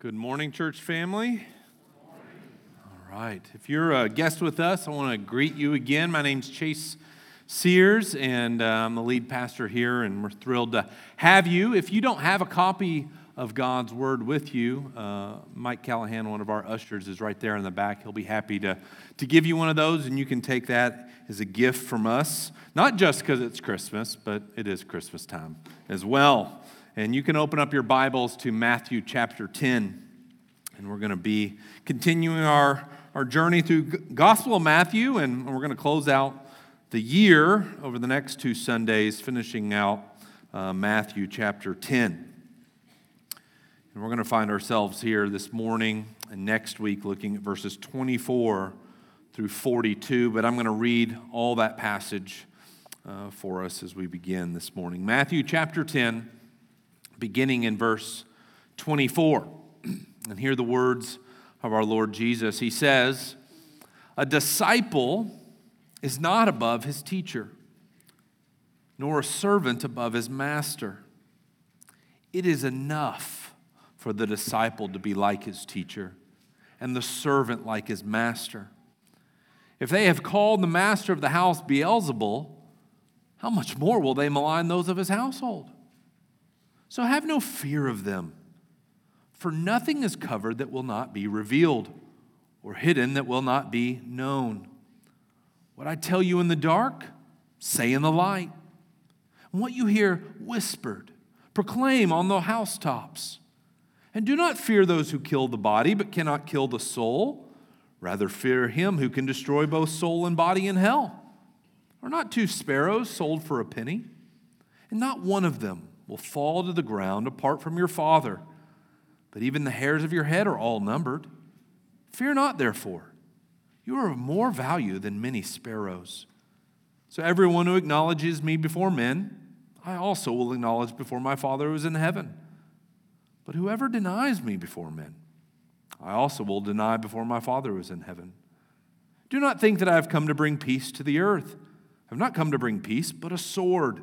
Good morning, church family. All right. If you're a guest with us, I want to greet you again. My name's Chase Sears, and uh, I'm the lead pastor here, and we're thrilled to have you. If you don't have a copy of God's Word with you, uh, Mike Callahan, one of our ushers, is right there in the back. He'll be happy to, to give you one of those, and you can take that as a gift from us, not just because it's Christmas, but it is Christmas time as well. And you can open up your Bibles to Matthew chapter 10. And we're going to be continuing our, our journey through Gospel of Matthew, and we're going to close out the year over the next two Sundays, finishing out uh, Matthew chapter 10. And we're going to find ourselves here this morning and next week looking at verses 24 through 42. But I'm going to read all that passage uh, for us as we begin this morning. Matthew chapter 10 beginning in verse 24. And hear the words of our Lord Jesus. He says, A disciple is not above his teacher, nor a servant above his master. It is enough for the disciple to be like his teacher, and the servant like his master. If they have called the master of the house Beelzebul, how much more will they malign those of his household? So have no fear of them, for nothing is covered that will not be revealed, or hidden that will not be known. What I tell you in the dark, say in the light. And what you hear whispered, proclaim on the housetops. And do not fear those who kill the body, but cannot kill the soul. Rather, fear him who can destroy both soul and body in hell. Are not two sparrows sold for a penny? And not one of them will fall to the ground apart from your Father. But even the hairs of your head are all numbered. Fear not, therefore. You are of more value than many sparrows. So everyone who acknowledges me before men, I also will acknowledge before my Father who is in heaven. But whoever denies me before men, I also will deny before my Father who is in heaven. Do not think that I have come to bring peace to the earth. I have not come to bring peace, but a sword.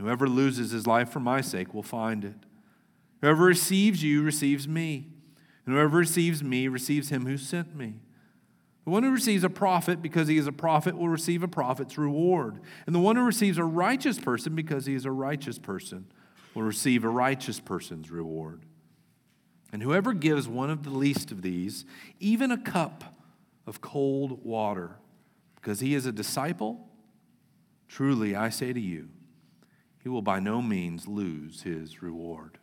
Whoever loses his life for my sake will find it. Whoever receives you receives me. And whoever receives me receives him who sent me. The one who receives a prophet because he is a prophet will receive a prophet's reward. And the one who receives a righteous person because he is a righteous person will receive a righteous person's reward. And whoever gives one of the least of these, even a cup of cold water, because he is a disciple, truly I say to you, he will by no means lose his reward.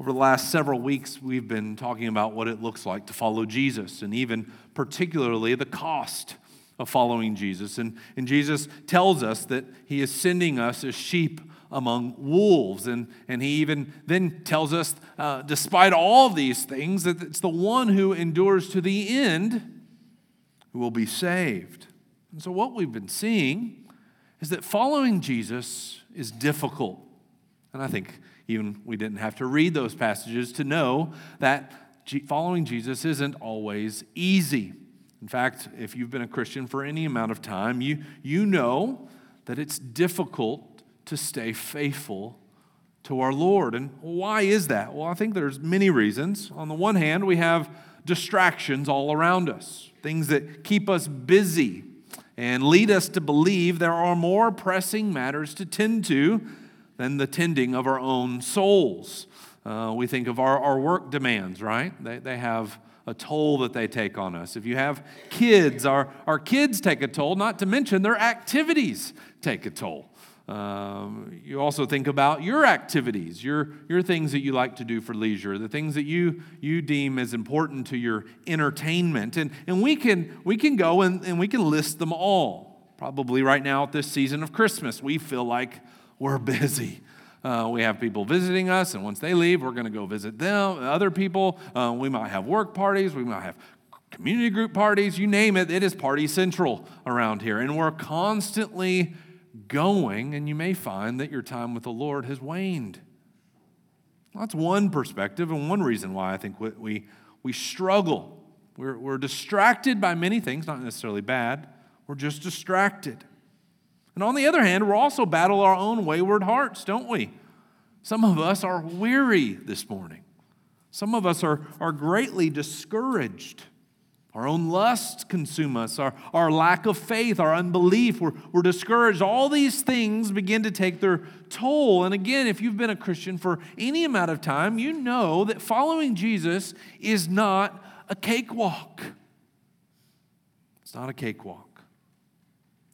Over the last several weeks, we've been talking about what it looks like to follow Jesus, and even particularly the cost of following Jesus. And, and Jesus tells us that he is sending us as sheep among wolves. And, and he even then tells us, uh, despite all these things, that it's the one who endures to the end who will be saved. And so, what we've been seeing is that following Jesus is difficult. And I think even we didn't have to read those passages to know that following Jesus isn't always easy. In fact, if you've been a Christian for any amount of time, you, you know that it's difficult to stay faithful to our Lord. And why is that? Well, I think there's many reasons. On the one hand, we have distractions all around us, things that keep us busy and lead us to believe there are more pressing matters to tend to than the tending of our own souls. Uh, we think of our, our work demands, right? They, they have a toll that they take on us. If you have kids, our, our kids take a toll, not to mention their activities take a toll. Um, you also think about your activities, your, your things that you like to do for leisure, the things that you, you deem as important to your entertainment. And, and we, can, we can go and, and we can list them all. Probably right now at this season of Christmas, we feel like we're busy. Uh, we have people visiting us, and once they leave, we're going to go visit them, other people. Uh, we might have work parties, we might have community group parties, you name it, it is party central around here. And we're constantly going, and you may find that your time with the Lord has waned. That's one perspective and one reason why I think we, we struggle. We're, we're distracted by many things, not necessarily bad, we're just distracted. And on the other hand, we're also battle our own wayward hearts, don't we? Some of us are weary this morning. Some of us are, are greatly discouraged. Our own lusts consume us, our, our lack of faith, our unbelief, we're, we're discouraged. All these things begin to take their toll. And again, if you've been a Christian for any amount of time, you know that following Jesus is not a cakewalk. It's not a cakewalk.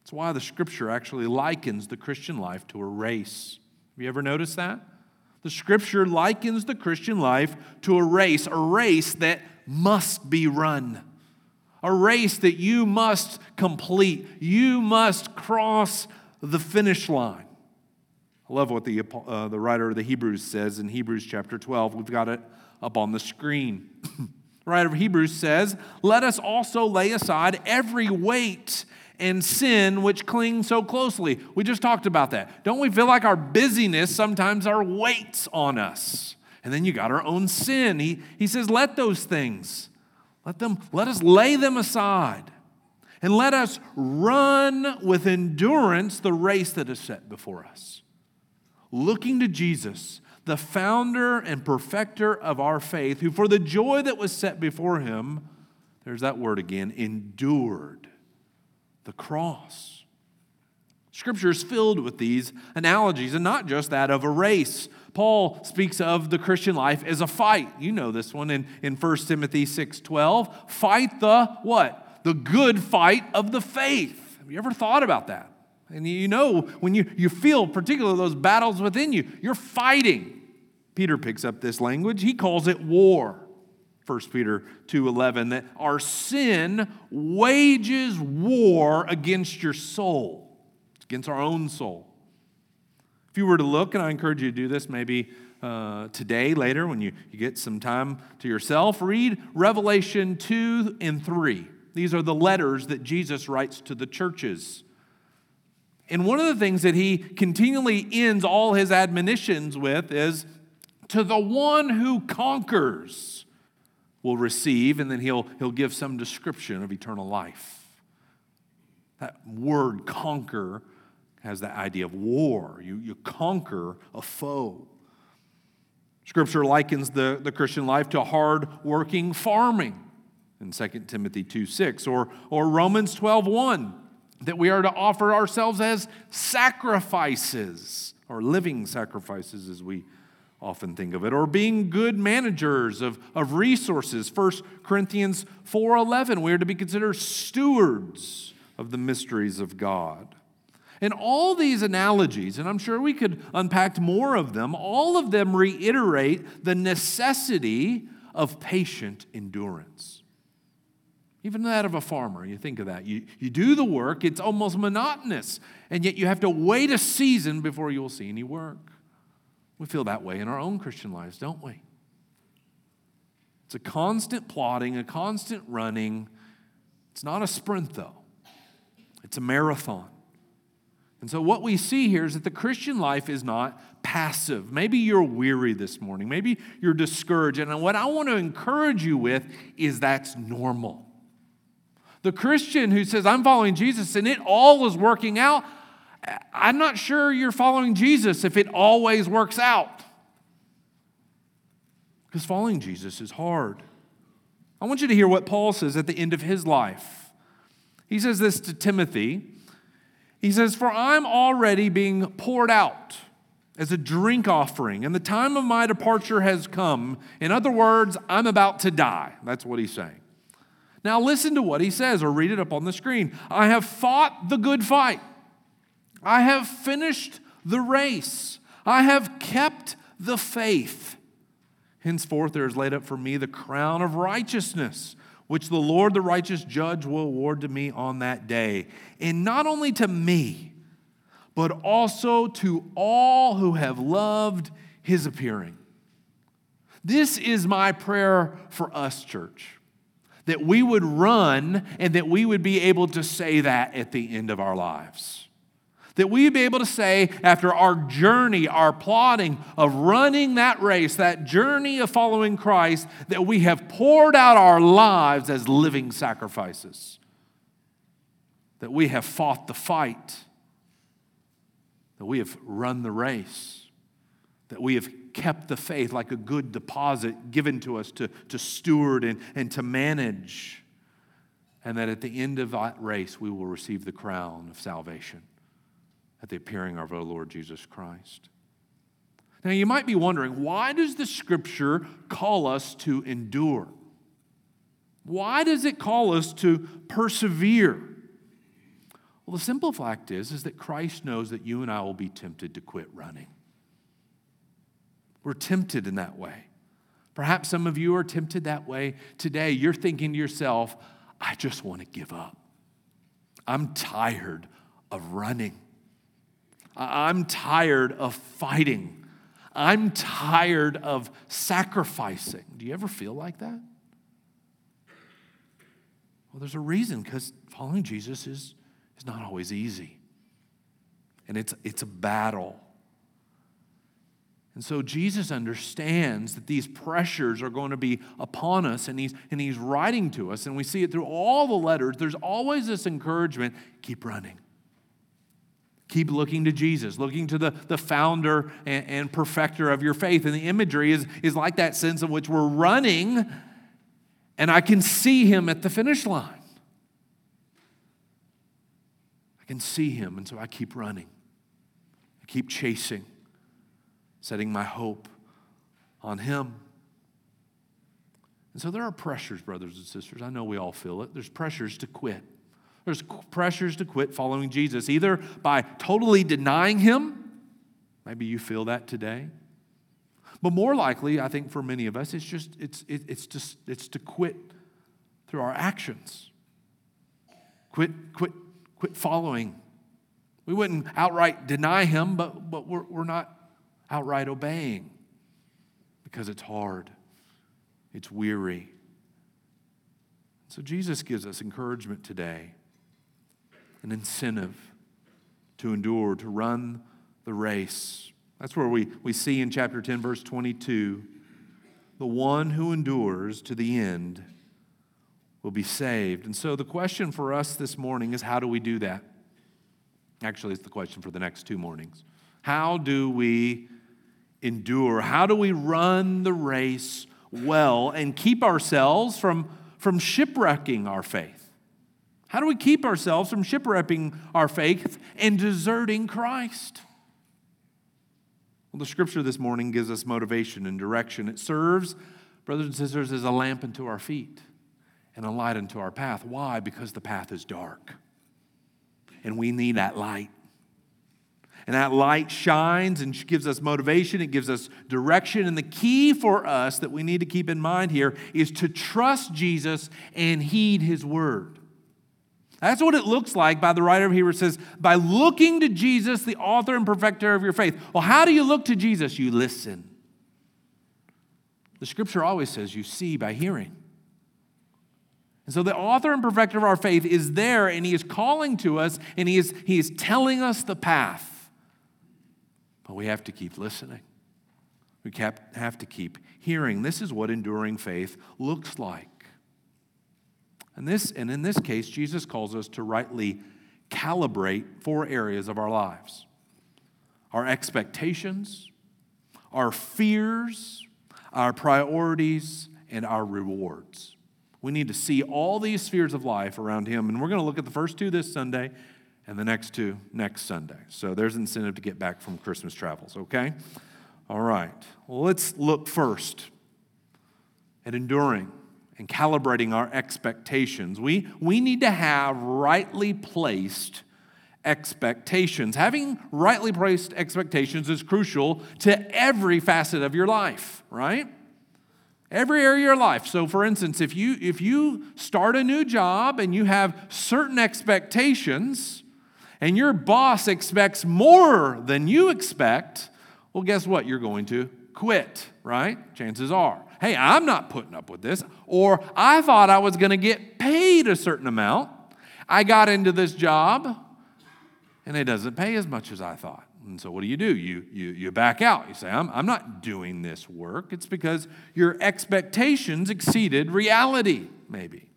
That's why the scripture actually likens the Christian life to a race. Have you ever noticed that? The scripture likens the Christian life to a race, a race that must be run a race that you must complete. You must cross the finish line. I love what the, uh, the writer of the Hebrews says in Hebrews chapter 12. We've got it up on the screen. the writer of Hebrews says, Let us also lay aside every weight and sin which clings so closely. We just talked about that. Don't we feel like our busyness sometimes are weights on us? And then you got our own sin. He, he says, Let those things let, them, let us lay them aside and let us run with endurance the race that is set before us. Looking to Jesus, the founder and perfecter of our faith, who for the joy that was set before him, there's that word again, endured the cross. Scripture is filled with these analogies, and not just that of a race, Paul speaks of the Christian life as a fight. You know this one in, in 1 Timothy 6:12. Fight the what? The good fight of the faith. Have you ever thought about that? And you know, when you, you feel particularly those battles within you, you're fighting. Peter picks up this language. He calls it war. 1 Peter 2:11 that our sin wages war against your soul. It's against our own soul. If you were to look, and I encourage you to do this maybe uh, today, later, when you, you get some time to yourself, read Revelation 2 and 3. These are the letters that Jesus writes to the churches. And one of the things that he continually ends all his admonitions with is to the one who conquers will receive, and then he'll, he'll give some description of eternal life. That word conquer has that idea of war. You, you conquer a foe. Scripture likens the, the Christian life to hard working farming in 2 Timothy 2 6, or, or Romans 12 1, that we are to offer ourselves as sacrifices, or living sacrifices as we often think of it, or being good managers of, of resources. 1 Corinthians 4.11 we are to be considered stewards of the mysteries of God. And all these analogies, and I'm sure we could unpack more of them, all of them reiterate the necessity of patient endurance. Even that of a farmer, you think of that. You, you do the work, it's almost monotonous, and yet you have to wait a season before you'll see any work. We feel that way in our own Christian lives, don't we? It's a constant plodding, a constant running. It's not a sprint, though, it's a marathon. And so, what we see here is that the Christian life is not passive. Maybe you're weary this morning. Maybe you're discouraged. And what I want to encourage you with is that's normal. The Christian who says, I'm following Jesus and it all is working out, I'm not sure you're following Jesus if it always works out. Because following Jesus is hard. I want you to hear what Paul says at the end of his life. He says this to Timothy. He says, For I'm already being poured out as a drink offering, and the time of my departure has come. In other words, I'm about to die. That's what he's saying. Now, listen to what he says, or read it up on the screen. I have fought the good fight, I have finished the race, I have kept the faith. Henceforth, there is laid up for me the crown of righteousness which the Lord, the righteous judge, will award to me on that day. And not only to me, but also to all who have loved his appearing. This is my prayer for us, church, that we would run and that we would be able to say that at the end of our lives. That we'd be able to say, after our journey, our plotting of running that race, that journey of following Christ, that we have poured out our lives as living sacrifices. That we have fought the fight. That we have run the race. That we have kept the faith like a good deposit given to us to, to steward and, and to manage. And that at the end of that race, we will receive the crown of salvation at the appearing of our Lord Jesus Christ. Now, you might be wondering why does the scripture call us to endure? Why does it call us to persevere? Well, the simple fact is, is that Christ knows that you and I will be tempted to quit running. We're tempted in that way. Perhaps some of you are tempted that way today. You're thinking to yourself, I just want to give up. I'm tired of running. I'm tired of fighting. I'm tired of sacrificing. Do you ever feel like that? Well, there's a reason because following Jesus is, is not always easy. And it's, it's a battle. And so Jesus understands that these pressures are going to be upon us, and he's, and he's writing to us. And we see it through all the letters. There's always this encouragement keep running. Keep looking to Jesus, looking to the, the founder and, and perfecter of your faith. And the imagery is, is like that sense in which we're running and I can see him at the finish line. I can see him, and so I keep running. I keep chasing, setting my hope on him. And so there are pressures, brothers and sisters. I know we all feel it. There's pressures to quit. There's pressures to quit following Jesus, either by totally denying him. Maybe you feel that today. But more likely, I think for many of us, it's just it's it, it's just it's to quit through our actions. Quit, quit, quit following. We wouldn't outright deny him, but, but we're, we're not outright obeying because it's hard, it's weary. So Jesus gives us encouragement today an incentive to endure, to run the race. That's where we, we see in chapter 10, verse 22 the one who endures to the end will be saved. And so the question for us this morning is how do we do that? Actually, it's the question for the next two mornings. How do we endure? How do we run the race well and keep ourselves from, from shipwrecking our faith? How do we keep ourselves from shipwrecking our faith and deserting Christ? Well, the scripture this morning gives us motivation and direction. It serves, brothers and sisters, as a lamp unto our feet and a light unto our path. Why? Because the path is dark. And we need that light. And that light shines and gives us motivation, it gives us direction. And the key for us that we need to keep in mind here is to trust Jesus and heed his word. That's what it looks like by the writer of Hebrews says, by looking to Jesus, the author and perfecter of your faith. Well, how do you look to Jesus? You listen. The scripture always says you see by hearing. And so the author and perfecter of our faith is there and he is calling to us and he is, he is telling us the path. But we have to keep listening. We have to keep hearing. This is what enduring faith looks like. And, this, and in this case, Jesus calls us to rightly calibrate four areas of our lives our expectations, our fears, our priorities, and our rewards. We need to see all these spheres of life around Him. And we're going to look at the first two this Sunday and the next two next Sunday. So there's incentive to get back from Christmas travels, okay? All right. Well, let's look first at enduring and calibrating our expectations. We, we need to have rightly placed expectations. Having rightly placed expectations is crucial to every facet of your life, right? Every area of your life. So for instance, if you if you start a new job and you have certain expectations, and your boss expects more than you expect, well, guess what? You're going to quit, right? Chances are. Hey, I'm not putting up with this. Or I thought I was going to get paid a certain amount. I got into this job and it doesn't pay as much as I thought. And so what do you do? You, you, you back out. You say, I'm, I'm not doing this work. It's because your expectations exceeded reality, maybe.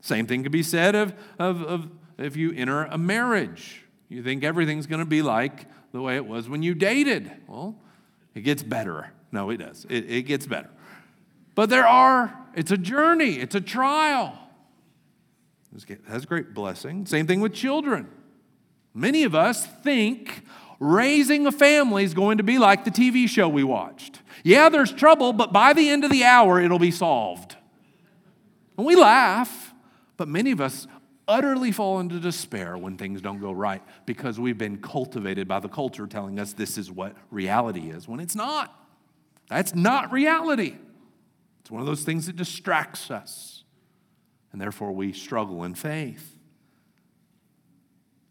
Same thing could be said of, of, of if you enter a marriage. You think everything's going to be like the way it was when you dated. Well, it gets better. No, it does. It, it gets better. But there are, it's a journey, it's a trial. It has great blessing. Same thing with children. Many of us think raising a family is going to be like the TV show we watched. Yeah, there's trouble, but by the end of the hour, it'll be solved. And we laugh, but many of us utterly fall into despair when things don't go right because we've been cultivated by the culture telling us this is what reality is when it's not. That's not reality. It's one of those things that distracts us, and therefore we struggle in faith.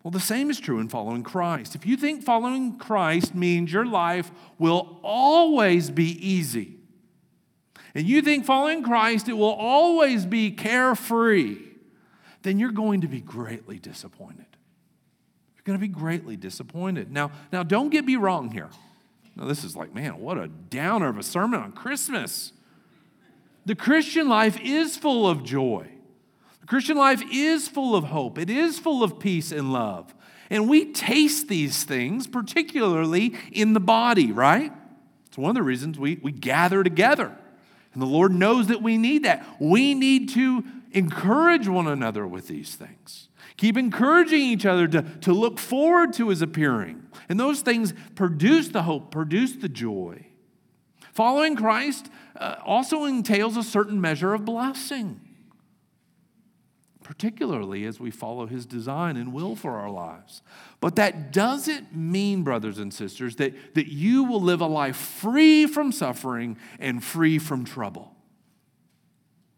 Well, the same is true in following Christ. If you think following Christ means your life will always be easy, and you think following Christ it will always be carefree, then you're going to be greatly disappointed. You're going to be greatly disappointed. Now, now don't get me wrong here. Now, this is like, man, what a downer of a sermon on Christmas. The Christian life is full of joy. The Christian life is full of hope, it is full of peace and love. And we taste these things, particularly in the body, right? It's one of the reasons we, we gather together. And the Lord knows that we need that. We need to encourage one another with these things. Keep encouraging each other to, to look forward to his appearing. And those things produce the hope, produce the joy. Following Christ uh, also entails a certain measure of blessing particularly as we follow his design and will for our lives. But that doesn't mean, brothers and sisters, that, that you will live a life free from suffering and free from trouble.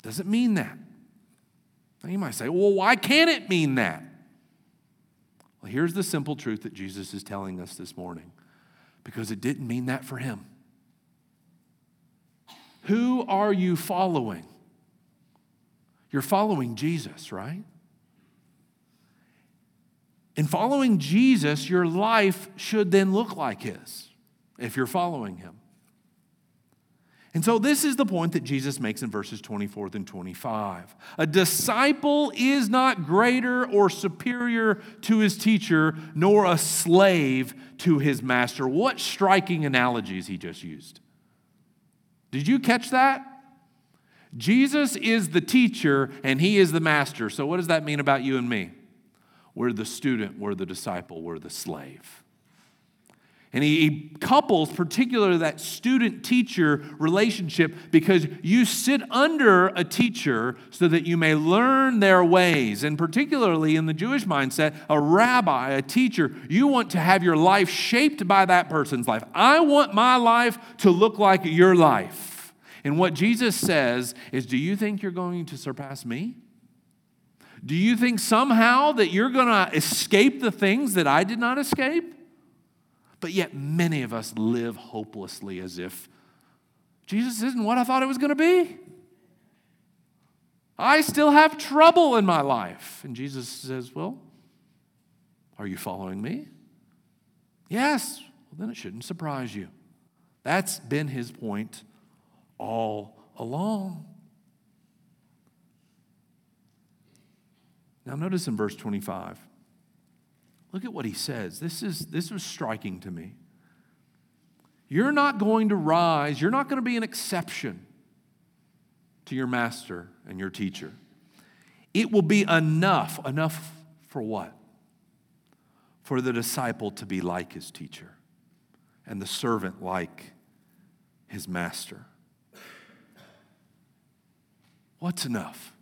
Doesn't mean that. Now you might say, well, why can't it mean that? Well, here's the simple truth that Jesus is telling us this morning because it didn't mean that for him. Who are you following? You're following Jesus, right? In following Jesus, your life should then look like His if you're following Him. And so, this is the point that Jesus makes in verses 24 and 25. A disciple is not greater or superior to his teacher, nor a slave to his master. What striking analogies he just used. Did you catch that? Jesus is the teacher and he is the master. So, what does that mean about you and me? We're the student, we're the disciple, we're the slave. And he, couples, particularly that student teacher relationship, because you sit under a teacher so that you may learn their ways. And particularly in the Jewish mindset, a rabbi, a teacher, you want to have your life shaped by that person's life. I want my life to look like your life. And what Jesus says is Do you think you're going to surpass me? Do you think somehow that you're going to escape the things that I did not escape? But yet, many of us live hopelessly as if Jesus isn't what I thought it was going to be. I still have trouble in my life. And Jesus says, Well, are you following me? Yes. Well, then it shouldn't surprise you. That's been his point all along. Now, notice in verse 25. Look at what he says. This, is, this was striking to me. You're not going to rise, you're not going to be an exception to your master and your teacher. It will be enough. Enough for what? For the disciple to be like his teacher and the servant like his master. What's enough?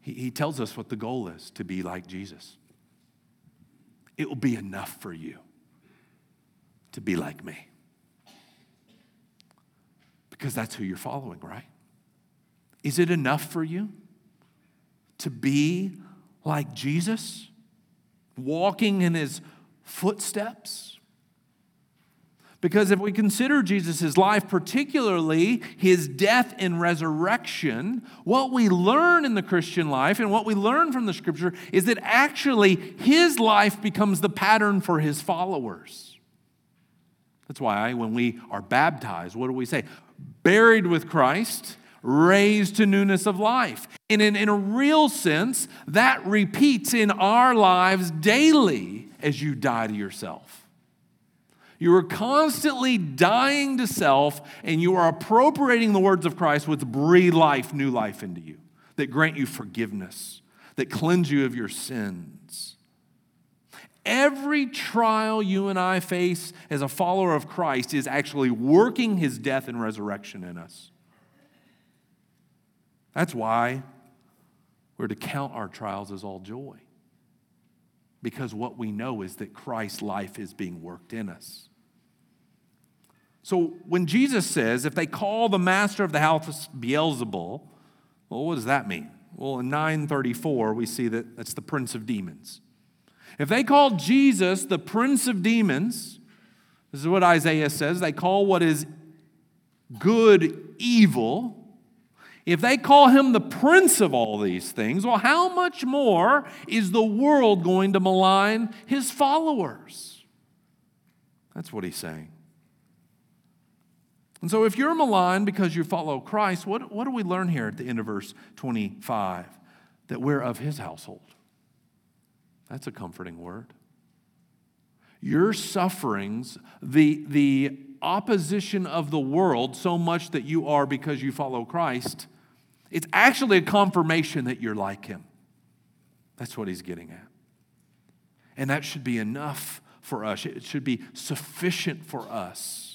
He, he tells us what the goal is to be like Jesus. It will be enough for you to be like me. Because that's who you're following, right? Is it enough for you to be like Jesus? walking in his footsteps? Because if we consider Jesus' life, particularly his death and resurrection, what we learn in the Christian life and what we learn from the scripture is that actually his life becomes the pattern for his followers. That's why when we are baptized, what do we say? Buried with Christ, raised to newness of life. And in, in a real sense, that repeats in our lives daily as you die to yourself. You are constantly dying to self, and you are appropriating the words of Christ, which breathe life, new life into you, that grant you forgiveness, that cleanse you of your sins. Every trial you and I face as a follower of Christ is actually working his death and resurrection in us. That's why we're to count our trials as all joy. Because what we know is that Christ's life is being worked in us. So when Jesus says, if they call the master of the house Beelzebul, well, what does that mean? Well, in 934, we see that that's the prince of demons. If they call Jesus the prince of demons, this is what Isaiah says, they call what is good evil. If they call him the prince of all these things, well, how much more is the world going to malign his followers? That's what he's saying. And so, if you're maligned because you follow Christ, what, what do we learn here at the end of verse 25? That we're of his household. That's a comforting word. Your sufferings, the, the opposition of the world, so much that you are because you follow Christ, it's actually a confirmation that you're like him. That's what he's getting at. And that should be enough for us, it should be sufficient for us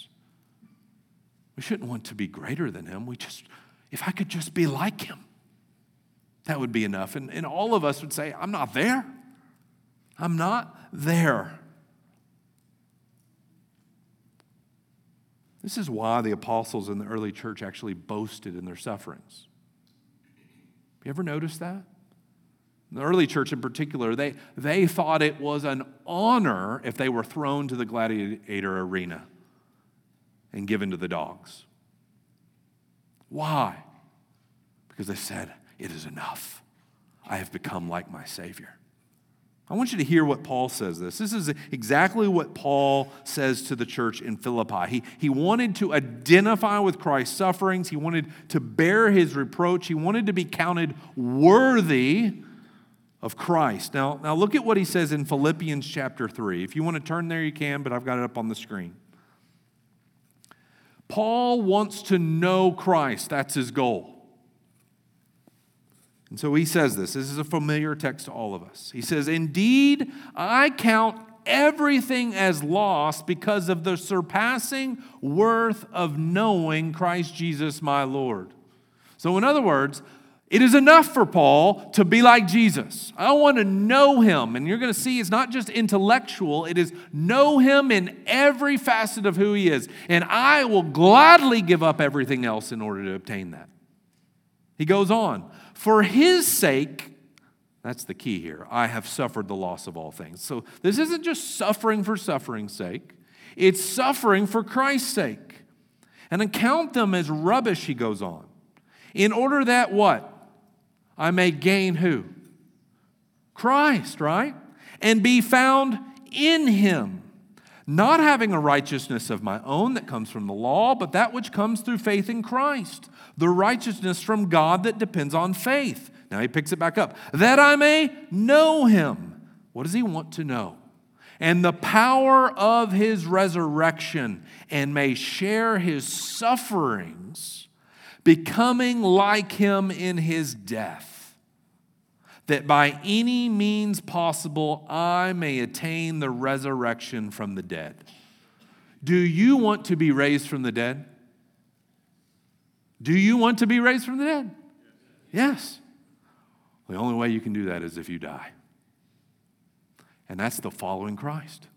we shouldn't want to be greater than him. We just, if I could just be like him, that would be enough. And, and all of us would say, I'm not there. I'm not there. This is why the apostles in the early church actually boasted in their sufferings. You ever noticed that? The early church in particular, they, they thought it was an honor if they were thrown to the gladiator arena and given to the dogs. Why? Because they said, It is enough. I have become like my Savior. I want you to hear what Paul says this. This is exactly what Paul says to the church in Philippi. He, he wanted to identify with Christ's sufferings, he wanted to bear his reproach, he wanted to be counted worthy of Christ. Now, now look at what he says in Philippians chapter 3. If you want to turn there, you can, but I've got it up on the screen. Paul wants to know Christ, that's his goal. And so he says this. This is a familiar text to all of us. He says, Indeed, I count everything as lost because of the surpassing worth of knowing Christ Jesus my Lord. So, in other words, it is enough for Paul to be like Jesus. I want to know him. And you're going to see it's not just intellectual, it is know him in every facet of who he is. And I will gladly give up everything else in order to obtain that. He goes on, for his sake, that's the key here, I have suffered the loss of all things. So this isn't just suffering for suffering's sake, it's suffering for Christ's sake. And account them as rubbish, he goes on. In order that what? I may gain who? Christ, right? And be found in him, not having a righteousness of my own that comes from the law, but that which comes through faith in Christ, the righteousness from God that depends on faith. Now he picks it back up. That I may know him. What does he want to know? And the power of his resurrection, and may share his sufferings becoming like him in his death, that by any means possible I may attain the resurrection from the dead. Do you want to be raised from the dead? Do you want to be raised from the dead? Yes. The only way you can do that is if you die. And that's the following Christ.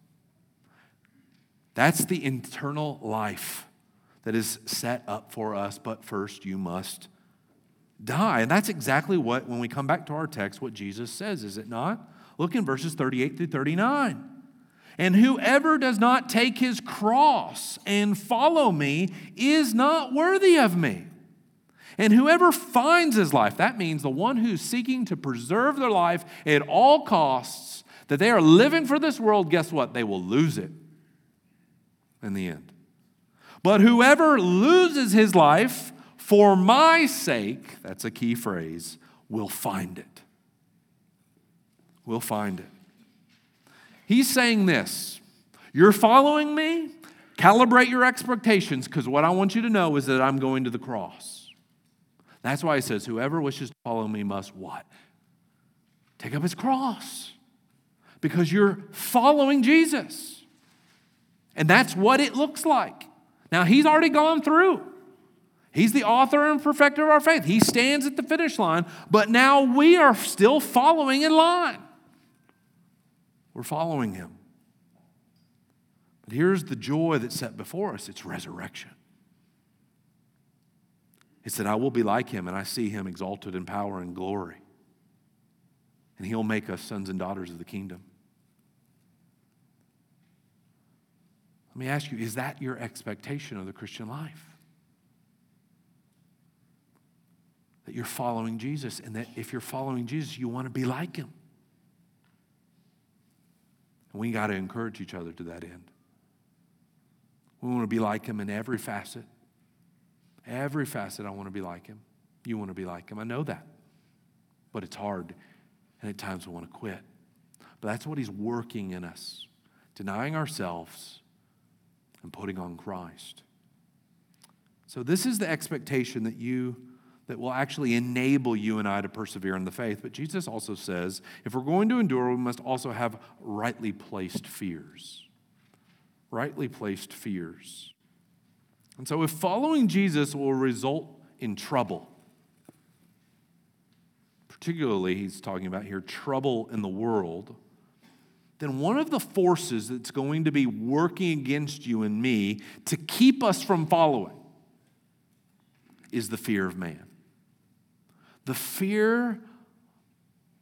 That's the internal life that is set up for us, but first you must die. And that's exactly what, when we come back to our text, what Jesus says, is it not? Look in verses 38 through 39. And whoever does not take his cross and follow me is not worthy of me. And whoever finds his life, that means the one who's seeking to preserve their life at all costs, that they are living for this world, guess what? They will lose it in the end. But whoever loses his life for my sake, that's a key phrase, will find it. Will find it. He's saying this You're following me? Calibrate your expectations because what I want you to know is that I'm going to the cross. That's why he says, Whoever wishes to follow me must what? Take up his cross because you're following Jesus. And that's what it looks like. Now, he's already gone through. He's the author and perfecter of our faith. He stands at the finish line, but now we are still following in line. We're following him. But here's the joy that's set before us it's resurrection. It's that I will be like him and I see him exalted in power and glory. And he'll make us sons and daughters of the kingdom. Let me ask you is that your expectation of the Christian life? That you're following Jesus, and that if you're following Jesus, you want to be like him. And we got to encourage each other to that end. We want to be like him in every facet. Every facet, I want to be like him. You want to be like him. I know that. But it's hard. And at times we want to quit. But that's what he's working in us denying ourselves and putting on Christ. So, this is the expectation that you that will actually enable you and I to persevere in the faith. But Jesus also says if we're going to endure, we must also have rightly placed fears. Rightly placed fears. And so, if following Jesus will result in trouble, particularly he's talking about here trouble in the world, then one of the forces that's going to be working against you and me to keep us from following is the fear of man. The fear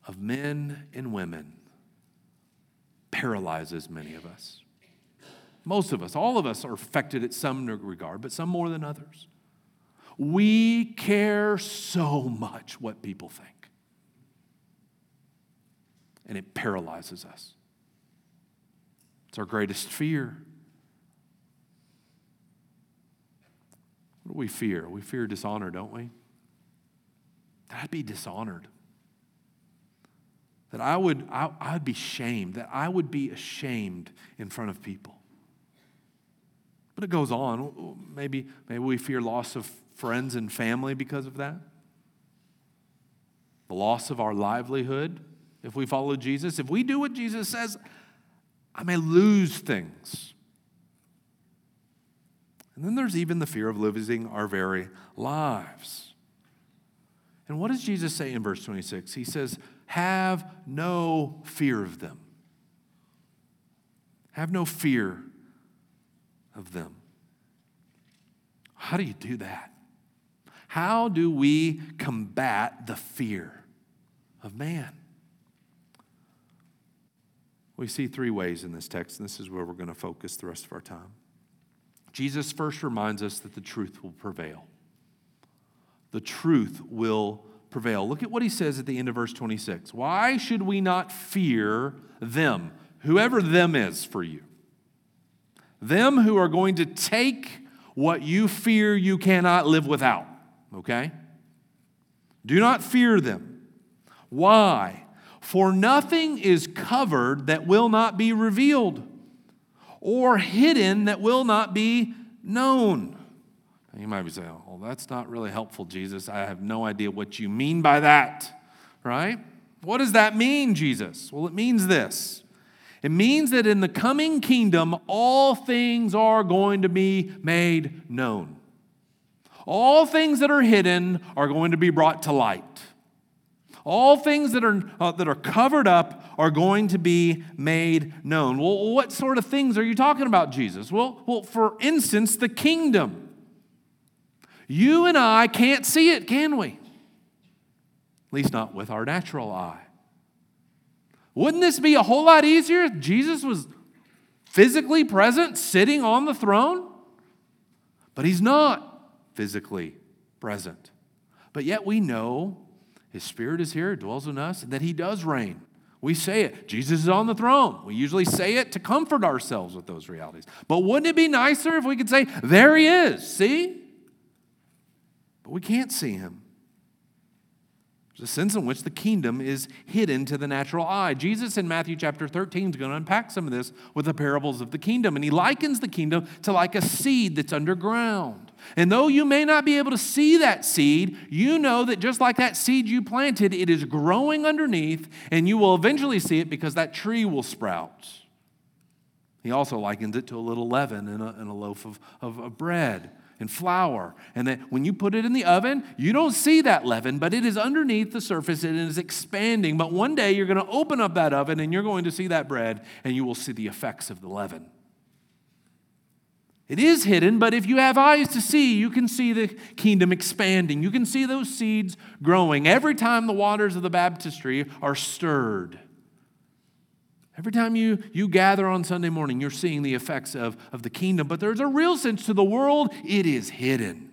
of men and women paralyzes many of us. Most of us, all of us are affected at some regard, but some more than others. We care so much what people think, and it paralyzes us. It's our greatest fear. What do we fear? We fear dishonor, don't we? that I'd be dishonored. That I would, I, I'd be shamed, that I would be ashamed in front of people. But it goes on. Maybe, maybe we fear loss of friends and family because of that. The loss of our livelihood if we follow Jesus. If we do what Jesus says, I may lose things. And then there's even the fear of losing our very lives. And what does Jesus say in verse 26? He says, Have no fear of them. Have no fear of them. How do you do that? How do we combat the fear of man? We see three ways in this text, and this is where we're going to focus the rest of our time. Jesus first reminds us that the truth will prevail the truth will prevail. Look at what he says at the end of verse 26. Why should we not fear them, whoever them is for you? Them who are going to take what you fear you cannot live without, okay? Do not fear them. Why? For nothing is covered that will not be revealed, or hidden that will not be known. You might be saying, well, that's not really helpful, Jesus. I have no idea what you mean by that, right? What does that mean, Jesus? Well, it means this it means that in the coming kingdom, all things are going to be made known. All things that are hidden are going to be brought to light. All things that are, uh, that are covered up are going to be made known. Well, what sort of things are you talking about, Jesus? Well, well for instance, the kingdom. You and I can't see it, can we? At least not with our natural eye. Wouldn't this be a whole lot easier if Jesus was physically present, sitting on the throne? But he's not physically present. But yet we know his spirit is here, dwells in us, and that he does reign. We say it. Jesus is on the throne. We usually say it to comfort ourselves with those realities. But wouldn't it be nicer if we could say, There he is, see? But we can't see him. There's a sense in which the kingdom is hidden to the natural eye. Jesus in Matthew chapter 13 is going to unpack some of this with the parables of the kingdom. And he likens the kingdom to like a seed that's underground. And though you may not be able to see that seed, you know that just like that seed you planted, it is growing underneath, and you will eventually see it because that tree will sprout. He also likens it to a little leaven in a, in a loaf of, of, of bread and flour. And that when you put it in the oven, you don't see that leaven, but it is underneath the surface and it is expanding. But one day you're going to open up that oven and you're going to see that bread and you will see the effects of the leaven. It is hidden, but if you have eyes to see, you can see the kingdom expanding. You can see those seeds growing. Every time the waters of the baptistry are stirred, Every time you, you gather on Sunday morning, you're seeing the effects of, of the kingdom, but there's a real sense to the world, it is hidden.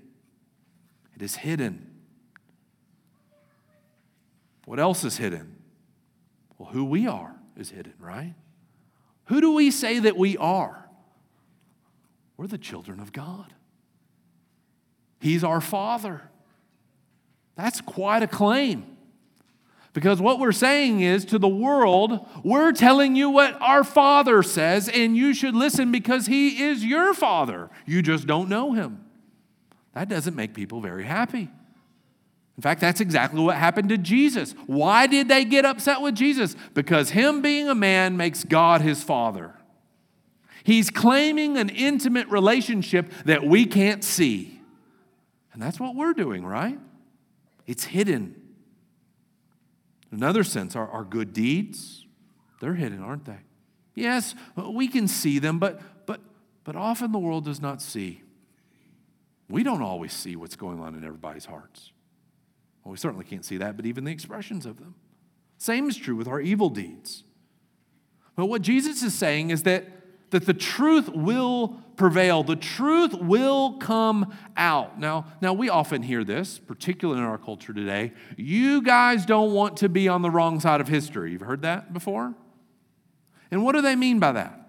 It is hidden. What else is hidden? Well, who we are is hidden, right? Who do we say that we are? We're the children of God. He's our Father. That's quite a claim. Because what we're saying is to the world, we're telling you what our Father says, and you should listen because He is your Father. You just don't know Him. That doesn't make people very happy. In fact, that's exactly what happened to Jesus. Why did they get upset with Jesus? Because Him being a man makes God His Father. He's claiming an intimate relationship that we can't see. And that's what we're doing, right? It's hidden. In another sense, our, our good deeds, they're hidden, aren't they? Yes, we can see them, but, but, but often the world does not see. We don't always see what's going on in everybody's hearts. Well, we certainly can't see that, but even the expressions of them. Same is true with our evil deeds. But what Jesus is saying is that that the truth will prevail. The truth will come out. Now, now we often hear this, particularly in our culture today. You guys don't want to be on the wrong side of history. You've heard that before? And what do they mean by that?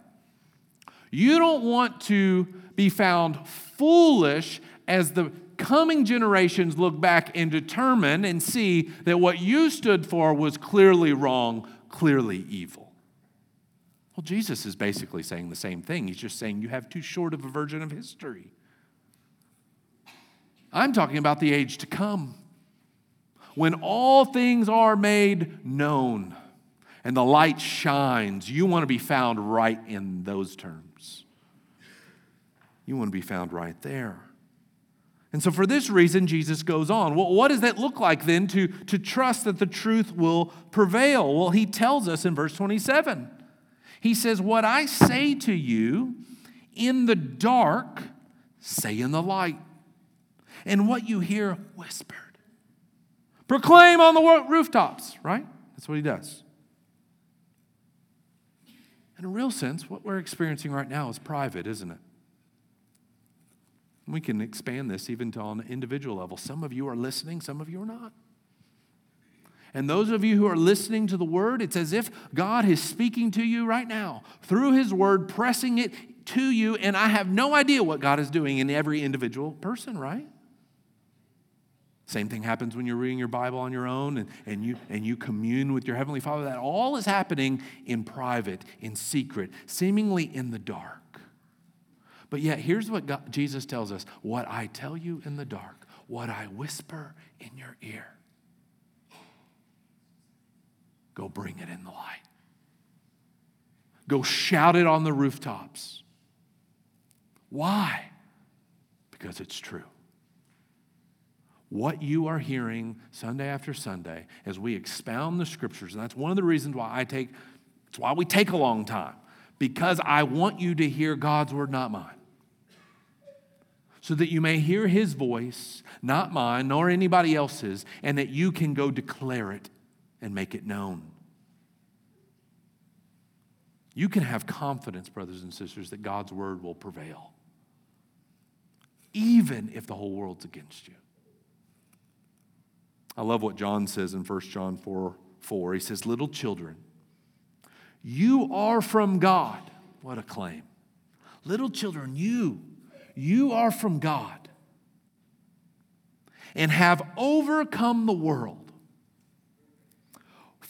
You don't want to be found foolish as the coming generations look back and determine and see that what you stood for was clearly wrong, clearly evil. Well, Jesus is basically saying the same thing. He's just saying you have too short of a version of history. I'm talking about the age to come when all things are made known and the light shines. You want to be found right in those terms. You want to be found right there. And so, for this reason, Jesus goes on. Well, what does that look like then to, to trust that the truth will prevail? Well, he tells us in verse 27 he says, What I say to you in the dark, say in the light. And what you hear whispered. Proclaim on the rooftops, right? That's what he does. In a real sense, what we're experiencing right now is private, isn't it? We can expand this even to on an individual level. Some of you are listening, some of you are not. And those of you who are listening to the word, it's as if God is speaking to you right now through his word, pressing it to you. And I have no idea what God is doing in every individual person, right? Same thing happens when you're reading your Bible on your own and, and, you, and you commune with your Heavenly Father. That all is happening in private, in secret, seemingly in the dark. But yet, here's what God, Jesus tells us what I tell you in the dark, what I whisper in your ear. Go bring it in the light. Go shout it on the rooftops. Why? Because it's true. What you are hearing Sunday after Sunday as we expound the scriptures, and that's one of the reasons why I take, it's why we take a long time, because I want you to hear God's word, not mine. So that you may hear his voice, not mine, nor anybody else's, and that you can go declare it and make it known. you can have confidence, brothers and sisters, that God's word will prevail, even if the whole world's against you. I love what John says in 1 John 4 4. He says, Little children, you are from God. What a claim. Little children, you, you are from God and have overcome the world.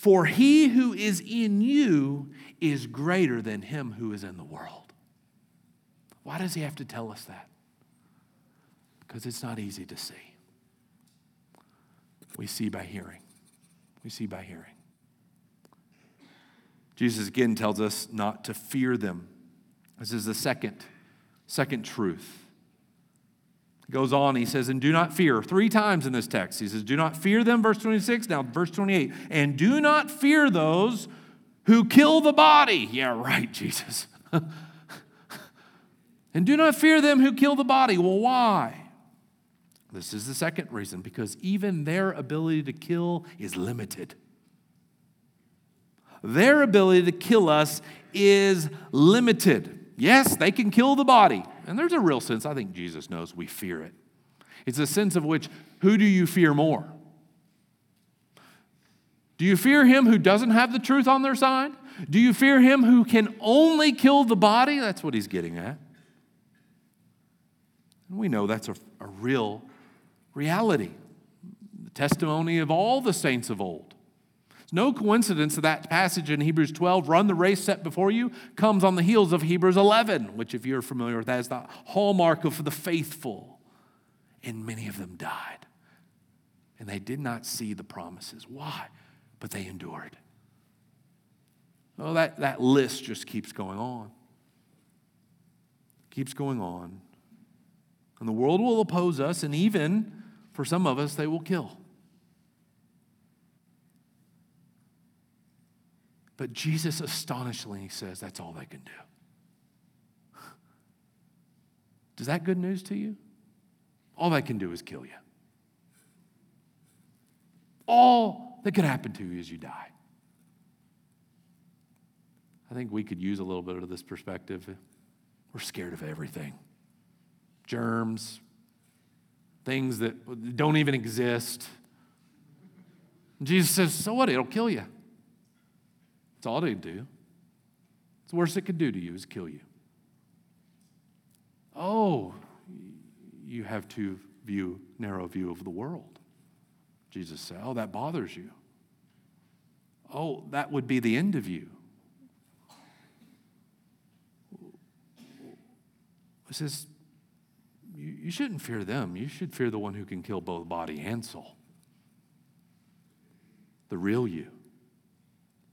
For he who is in you is greater than him who is in the world. Why does he have to tell us that? Because it's not easy to see. We see by hearing. We see by hearing. Jesus again tells us not to fear them. This is the second, second truth. Goes on, he says, and do not fear. Three times in this text. He says, do not fear them, verse 26. Now, verse 28. And do not fear those who kill the body. Yeah, right, Jesus. and do not fear them who kill the body. Well, why? This is the second reason because even their ability to kill is limited. Their ability to kill us is limited. Yes, they can kill the body. And there's a real sense, I think Jesus knows we fear it. It's a sense of which, who do you fear more? Do you fear him who doesn't have the truth on their side? Do you fear him who can only kill the body? That's what he's getting at. And we know that's a, a real reality. The testimony of all the saints of old. No coincidence that that passage in Hebrews 12, run the race set before you, comes on the heels of Hebrews 11, which, if you're familiar with that, is the hallmark of the faithful. And many of them died. And they did not see the promises. Why? But they endured. Oh, that, that list just keeps going on. Keeps going on. And the world will oppose us, and even for some of us, they will kill. But Jesus astonishingly says that's all they can do. Does that good news to you? All they can do is kill you. All that could happen to you is you die. I think we could use a little bit of this perspective. We're scared of everything germs, things that don't even exist. Jesus says, So what? It'll kill you. That's all they do. It's the worst it could do to you is kill you. Oh, you have too view, narrow view of the world. Jesus said, Oh, that bothers you. Oh, that would be the end of you. He says, you, you shouldn't fear them. You should fear the one who can kill both body and soul. The real you,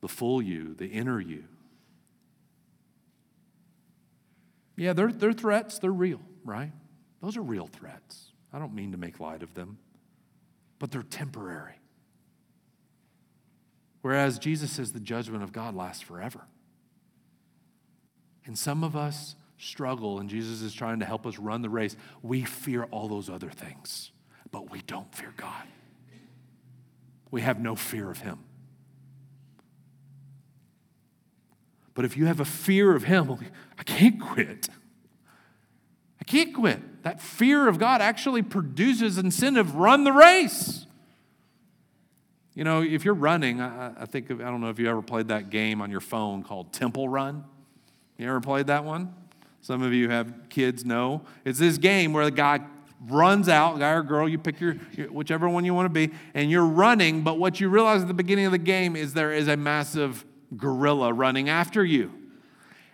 the full you, the inner you. Yeah, they're, they're threats, they're real, right? Those are real threats. I don't mean to make light of them, but they're temporary. Whereas Jesus says the judgment of God lasts forever. And some of us struggle and Jesus is trying to help us run the race, we fear all those other things, but we don't fear God. We have no fear of Him. But if you have a fear of Him, I can't quit. I can't quit. That fear of God actually produces incentive. Run the race. You know, if you're running, I, I think, I don't know if you ever played that game on your phone called Temple Run. You ever played that one? Some of you have kids know. It's this game where the guy runs out, guy or girl, you pick your, whichever one you want to be, and you're running, but what you realize at the beginning of the game is there is a massive gorilla running after you.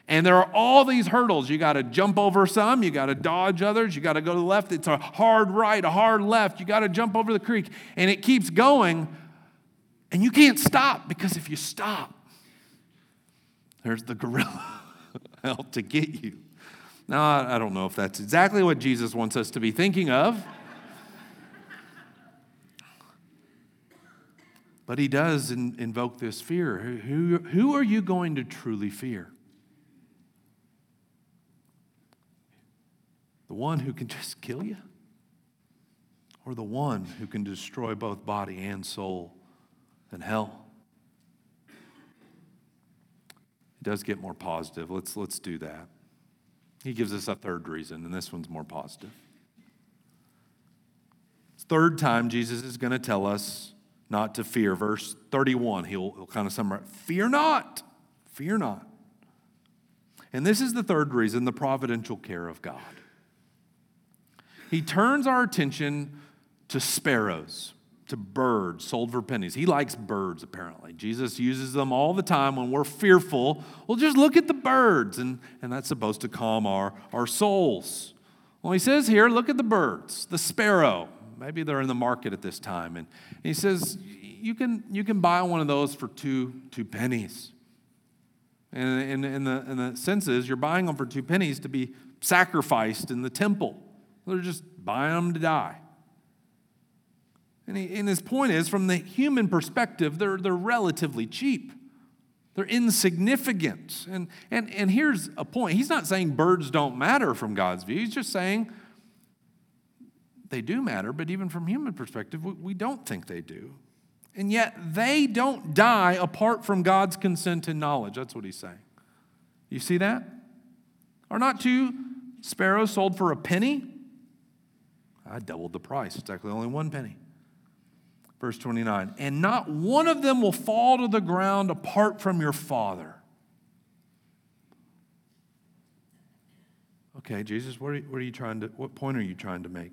And there are all these hurdles. You got to jump over some, you got to dodge others, you got to go to the left. It's a hard right, a hard left. You got to jump over the creek. And it keeps going, and you can't stop because if you stop, there's the gorilla out to get you. Now, I don't know if that's exactly what Jesus wants us to be thinking of. But he does in, invoke this fear. Who, who are you going to truly fear? The one who can just kill you? Or the one who can destroy both body and soul in hell? it does get more positive. Let's, let's do that. He gives us a third reason, and this one's more positive. Third time, Jesus is going to tell us not to fear. Verse 31, he'll, he'll kind of summarize Fear not, fear not. And this is the third reason the providential care of God. He turns our attention to sparrows, to birds sold for pennies. He likes birds, apparently. Jesus uses them all the time when we're fearful. Well, just look at the birds, and, and that's supposed to calm our, our souls. Well, he says here, look at the birds, the sparrow. Maybe they're in the market at this time. And he says, you can, you can buy one of those for two, two pennies. And in, the, in the sense is, you're buying them for two pennies to be sacrificed in the temple. They're just buying them to die. And, he, and his point is, from the human perspective, they're, they're relatively cheap. They're insignificant. And, and, and here's a point he's not saying birds don't matter from God's view, he's just saying they do matter, but even from human perspective, we, don't think they do. And yet they don't die apart from God's consent and knowledge. That's what he's saying. You see that? Are not two sparrows sold for a penny? I doubled the price. It's actually only one penny. Verse 29 And not one of them will fall to the ground apart from your Father. Okay, Jesus, what are, what are you trying to, what point are you trying to make?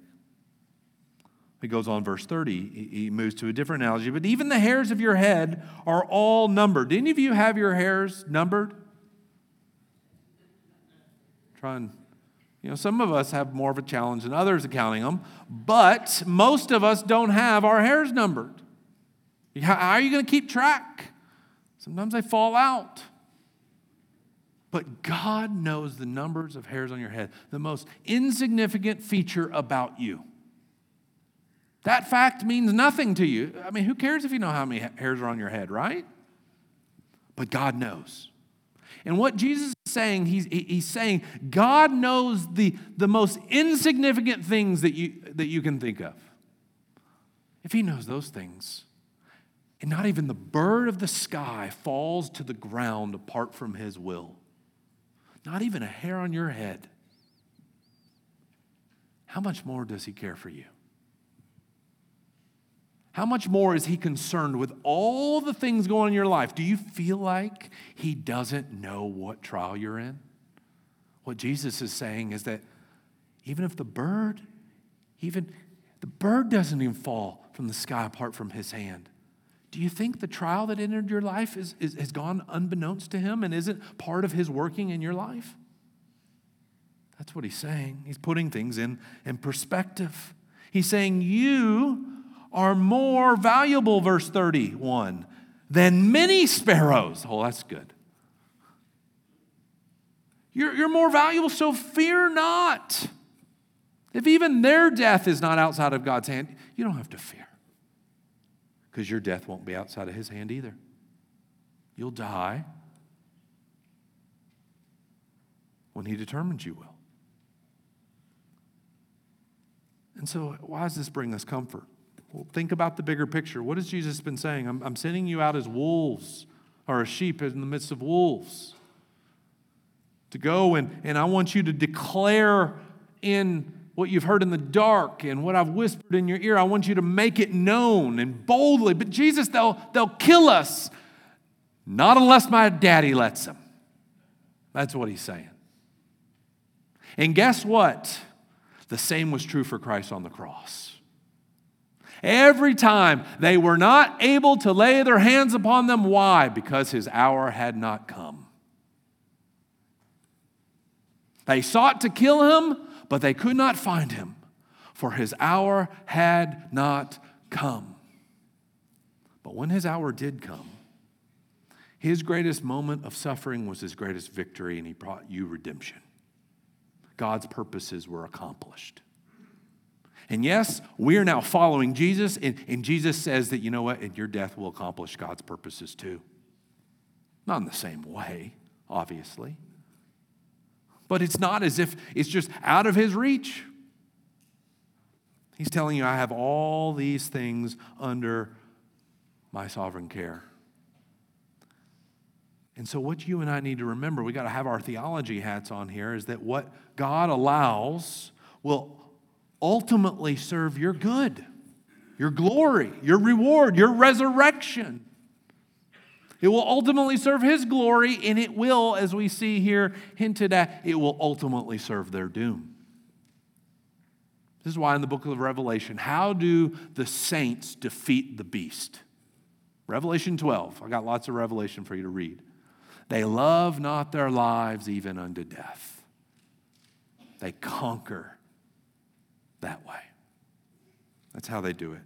He goes on, verse 30, he moves to a different analogy. But even the hairs of your head are all numbered. Do any of you have your hairs numbered? Try and, you know, some of us have more of a challenge than others at counting them, but most of us don't have our hairs numbered. How are you going to keep track? Sometimes they fall out. But God knows the numbers of hairs on your head, the most insignificant feature about you. That fact means nothing to you. I mean, who cares if you know how many hairs are on your head, right? But God knows. And what Jesus is saying, he's, he's saying, God knows the, the most insignificant things that you, that you can think of. If He knows those things, and not even the bird of the sky falls to the ground apart from His will, not even a hair on your head, how much more does He care for you? How much more is he concerned with all the things going on in your life? Do you feel like he doesn't know what trial you're in? What Jesus is saying is that even if the bird, even the bird doesn't even fall from the sky apart from his hand. Do you think the trial that entered your life is, is, has gone unbeknownst to him and isn't part of his working in your life? That's what he's saying. He's putting things in, in perspective. He's saying, You are more valuable, verse 31, than many sparrows. Oh, that's good. You're, you're more valuable, so fear not. If even their death is not outside of God's hand, you don't have to fear. Because your death won't be outside of His hand either. You'll die when He determines you will. And so, why does this bring us comfort? Well, think about the bigger picture. What has Jesus been saying? I'm, I'm sending you out as wolves or as sheep in the midst of wolves to go and, and I want you to declare in what you've heard in the dark and what I've whispered in your ear. I want you to make it known and boldly. But Jesus, they'll, they'll kill us. Not unless my daddy lets them. That's what he's saying. And guess what? The same was true for Christ on the cross. Every time they were not able to lay their hands upon them. Why? Because his hour had not come. They sought to kill him, but they could not find him, for his hour had not come. But when his hour did come, his greatest moment of suffering was his greatest victory, and he brought you redemption. God's purposes were accomplished. And yes, we are now following Jesus, and, and Jesus says that, you know what, and your death will accomplish God's purposes too. Not in the same way, obviously. But it's not as if it's just out of his reach. He's telling you, I have all these things under my sovereign care. And so, what you and I need to remember, we got to have our theology hats on here, is that what God allows will ultimately serve your good, your glory, your reward, your resurrection. It will ultimately serve His glory, and it will, as we see here hinted at, it will ultimately serve their doom. This is why in the book of Revelation, how do the saints defeat the beast? Revelation 12. I got lots of revelation for you to read. They love not their lives even unto death. They conquer that way. That's how they do it.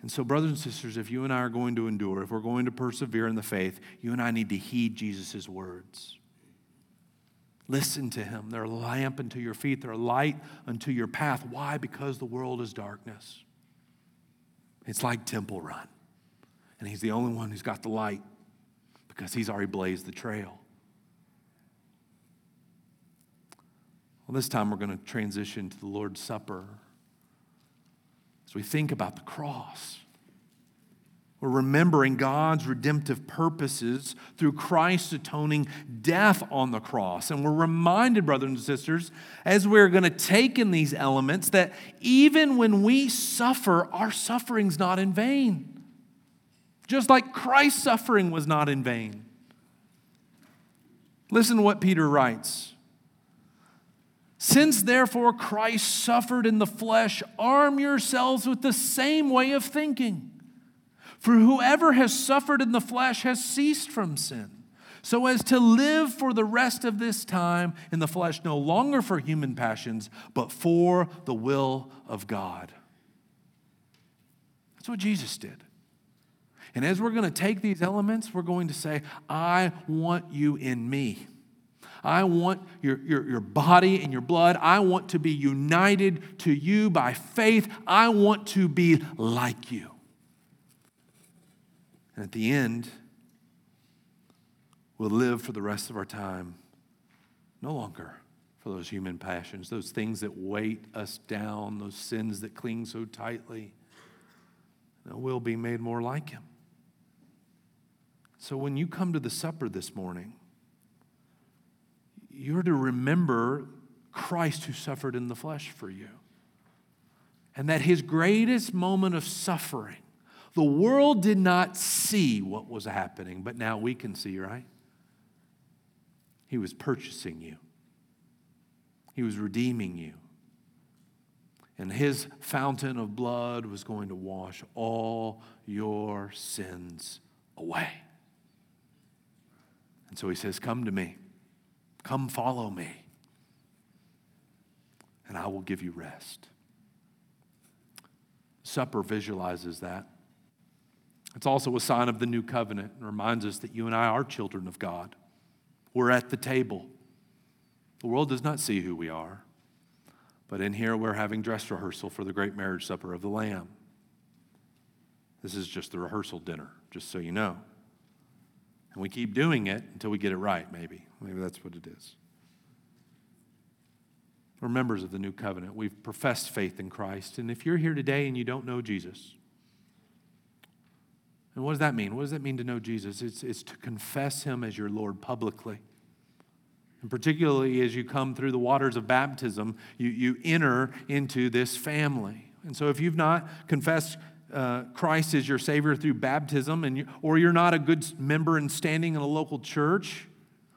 And so, brothers and sisters, if you and I are going to endure, if we're going to persevere in the faith, you and I need to heed Jesus' words. Listen to him. They're a lamp unto your feet, they're a light unto your path. Why? Because the world is darkness. It's like Temple Run. And he's the only one who's got the light because he's already blazed the trail. Well, this time we're going to transition to the Lord's Supper as we think about the cross. We're remembering God's redemptive purposes through Christ's atoning death on the cross. And we're reminded, brothers and sisters, as we're going to take in these elements, that even when we suffer, our suffering's not in vain just like Christ's suffering was not in vain. Listen to what Peter writes. Since therefore Christ suffered in the flesh, arm yourselves with the same way of thinking. For whoever has suffered in the flesh has ceased from sin, so as to live for the rest of this time in the flesh, no longer for human passions, but for the will of God. That's what Jesus did. And as we're going to take these elements, we're going to say, I want you in me. I want your, your, your body and your blood. I want to be united to you by faith. I want to be like you. And at the end, we'll live for the rest of our time no longer for those human passions, those things that weight us down, those sins that cling so tightly. We'll be made more like Him. So when you come to the supper this morning, you're to remember Christ who suffered in the flesh for you. And that his greatest moment of suffering, the world did not see what was happening, but now we can see, right? He was purchasing you, he was redeeming you. And his fountain of blood was going to wash all your sins away. And so he says, Come to me, come follow me, and I will give you rest. Supper visualizes that. It's also a sign of the new covenant and reminds us that you and I are children of God. We're at the table. The world does not see who we are, but in here we're having dress rehearsal for the great marriage supper of the Lamb. This is just the rehearsal dinner, just so you know. And we keep doing it until we get it right, maybe. Maybe that's what it is. We're members of the new covenant. We've professed faith in Christ. And if you're here today and you don't know Jesus, and what does that mean? What does that mean to know Jesus? It's, it's to confess him as your Lord publicly. And particularly as you come through the waters of baptism, you, you enter into this family. And so if you've not confessed uh, Christ is your Savior through baptism, and you, or you're not a good member and standing in a local church,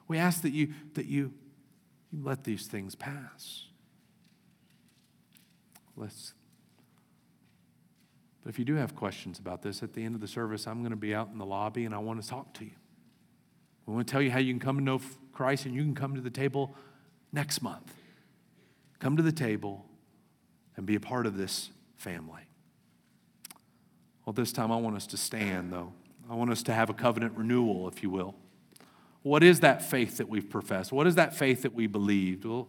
we ask that you that you, you let these things pass. Let's. But if you do have questions about this, at the end of the service, I'm going to be out in the lobby, and I want to talk to you. We want to tell you how you can come to know Christ, and you can come to the table next month. Come to the table and be a part of this family. Well, this time I want us to stand, though. I want us to have a covenant renewal, if you will. What is that faith that we've professed? What is that faith that we believed? Well,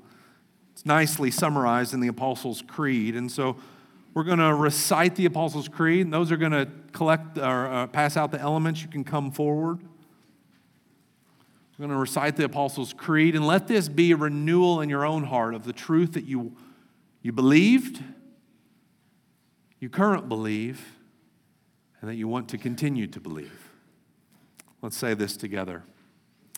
it's nicely summarized in the Apostles' Creed. And so we're going to recite the Apostles' Creed, and those are going to collect or uh, pass out the elements. You can come forward. We're going to recite the Apostles' Creed, and let this be a renewal in your own heart of the truth that you, you believed, you currently believe, and that you want to continue to believe. Let's say this together.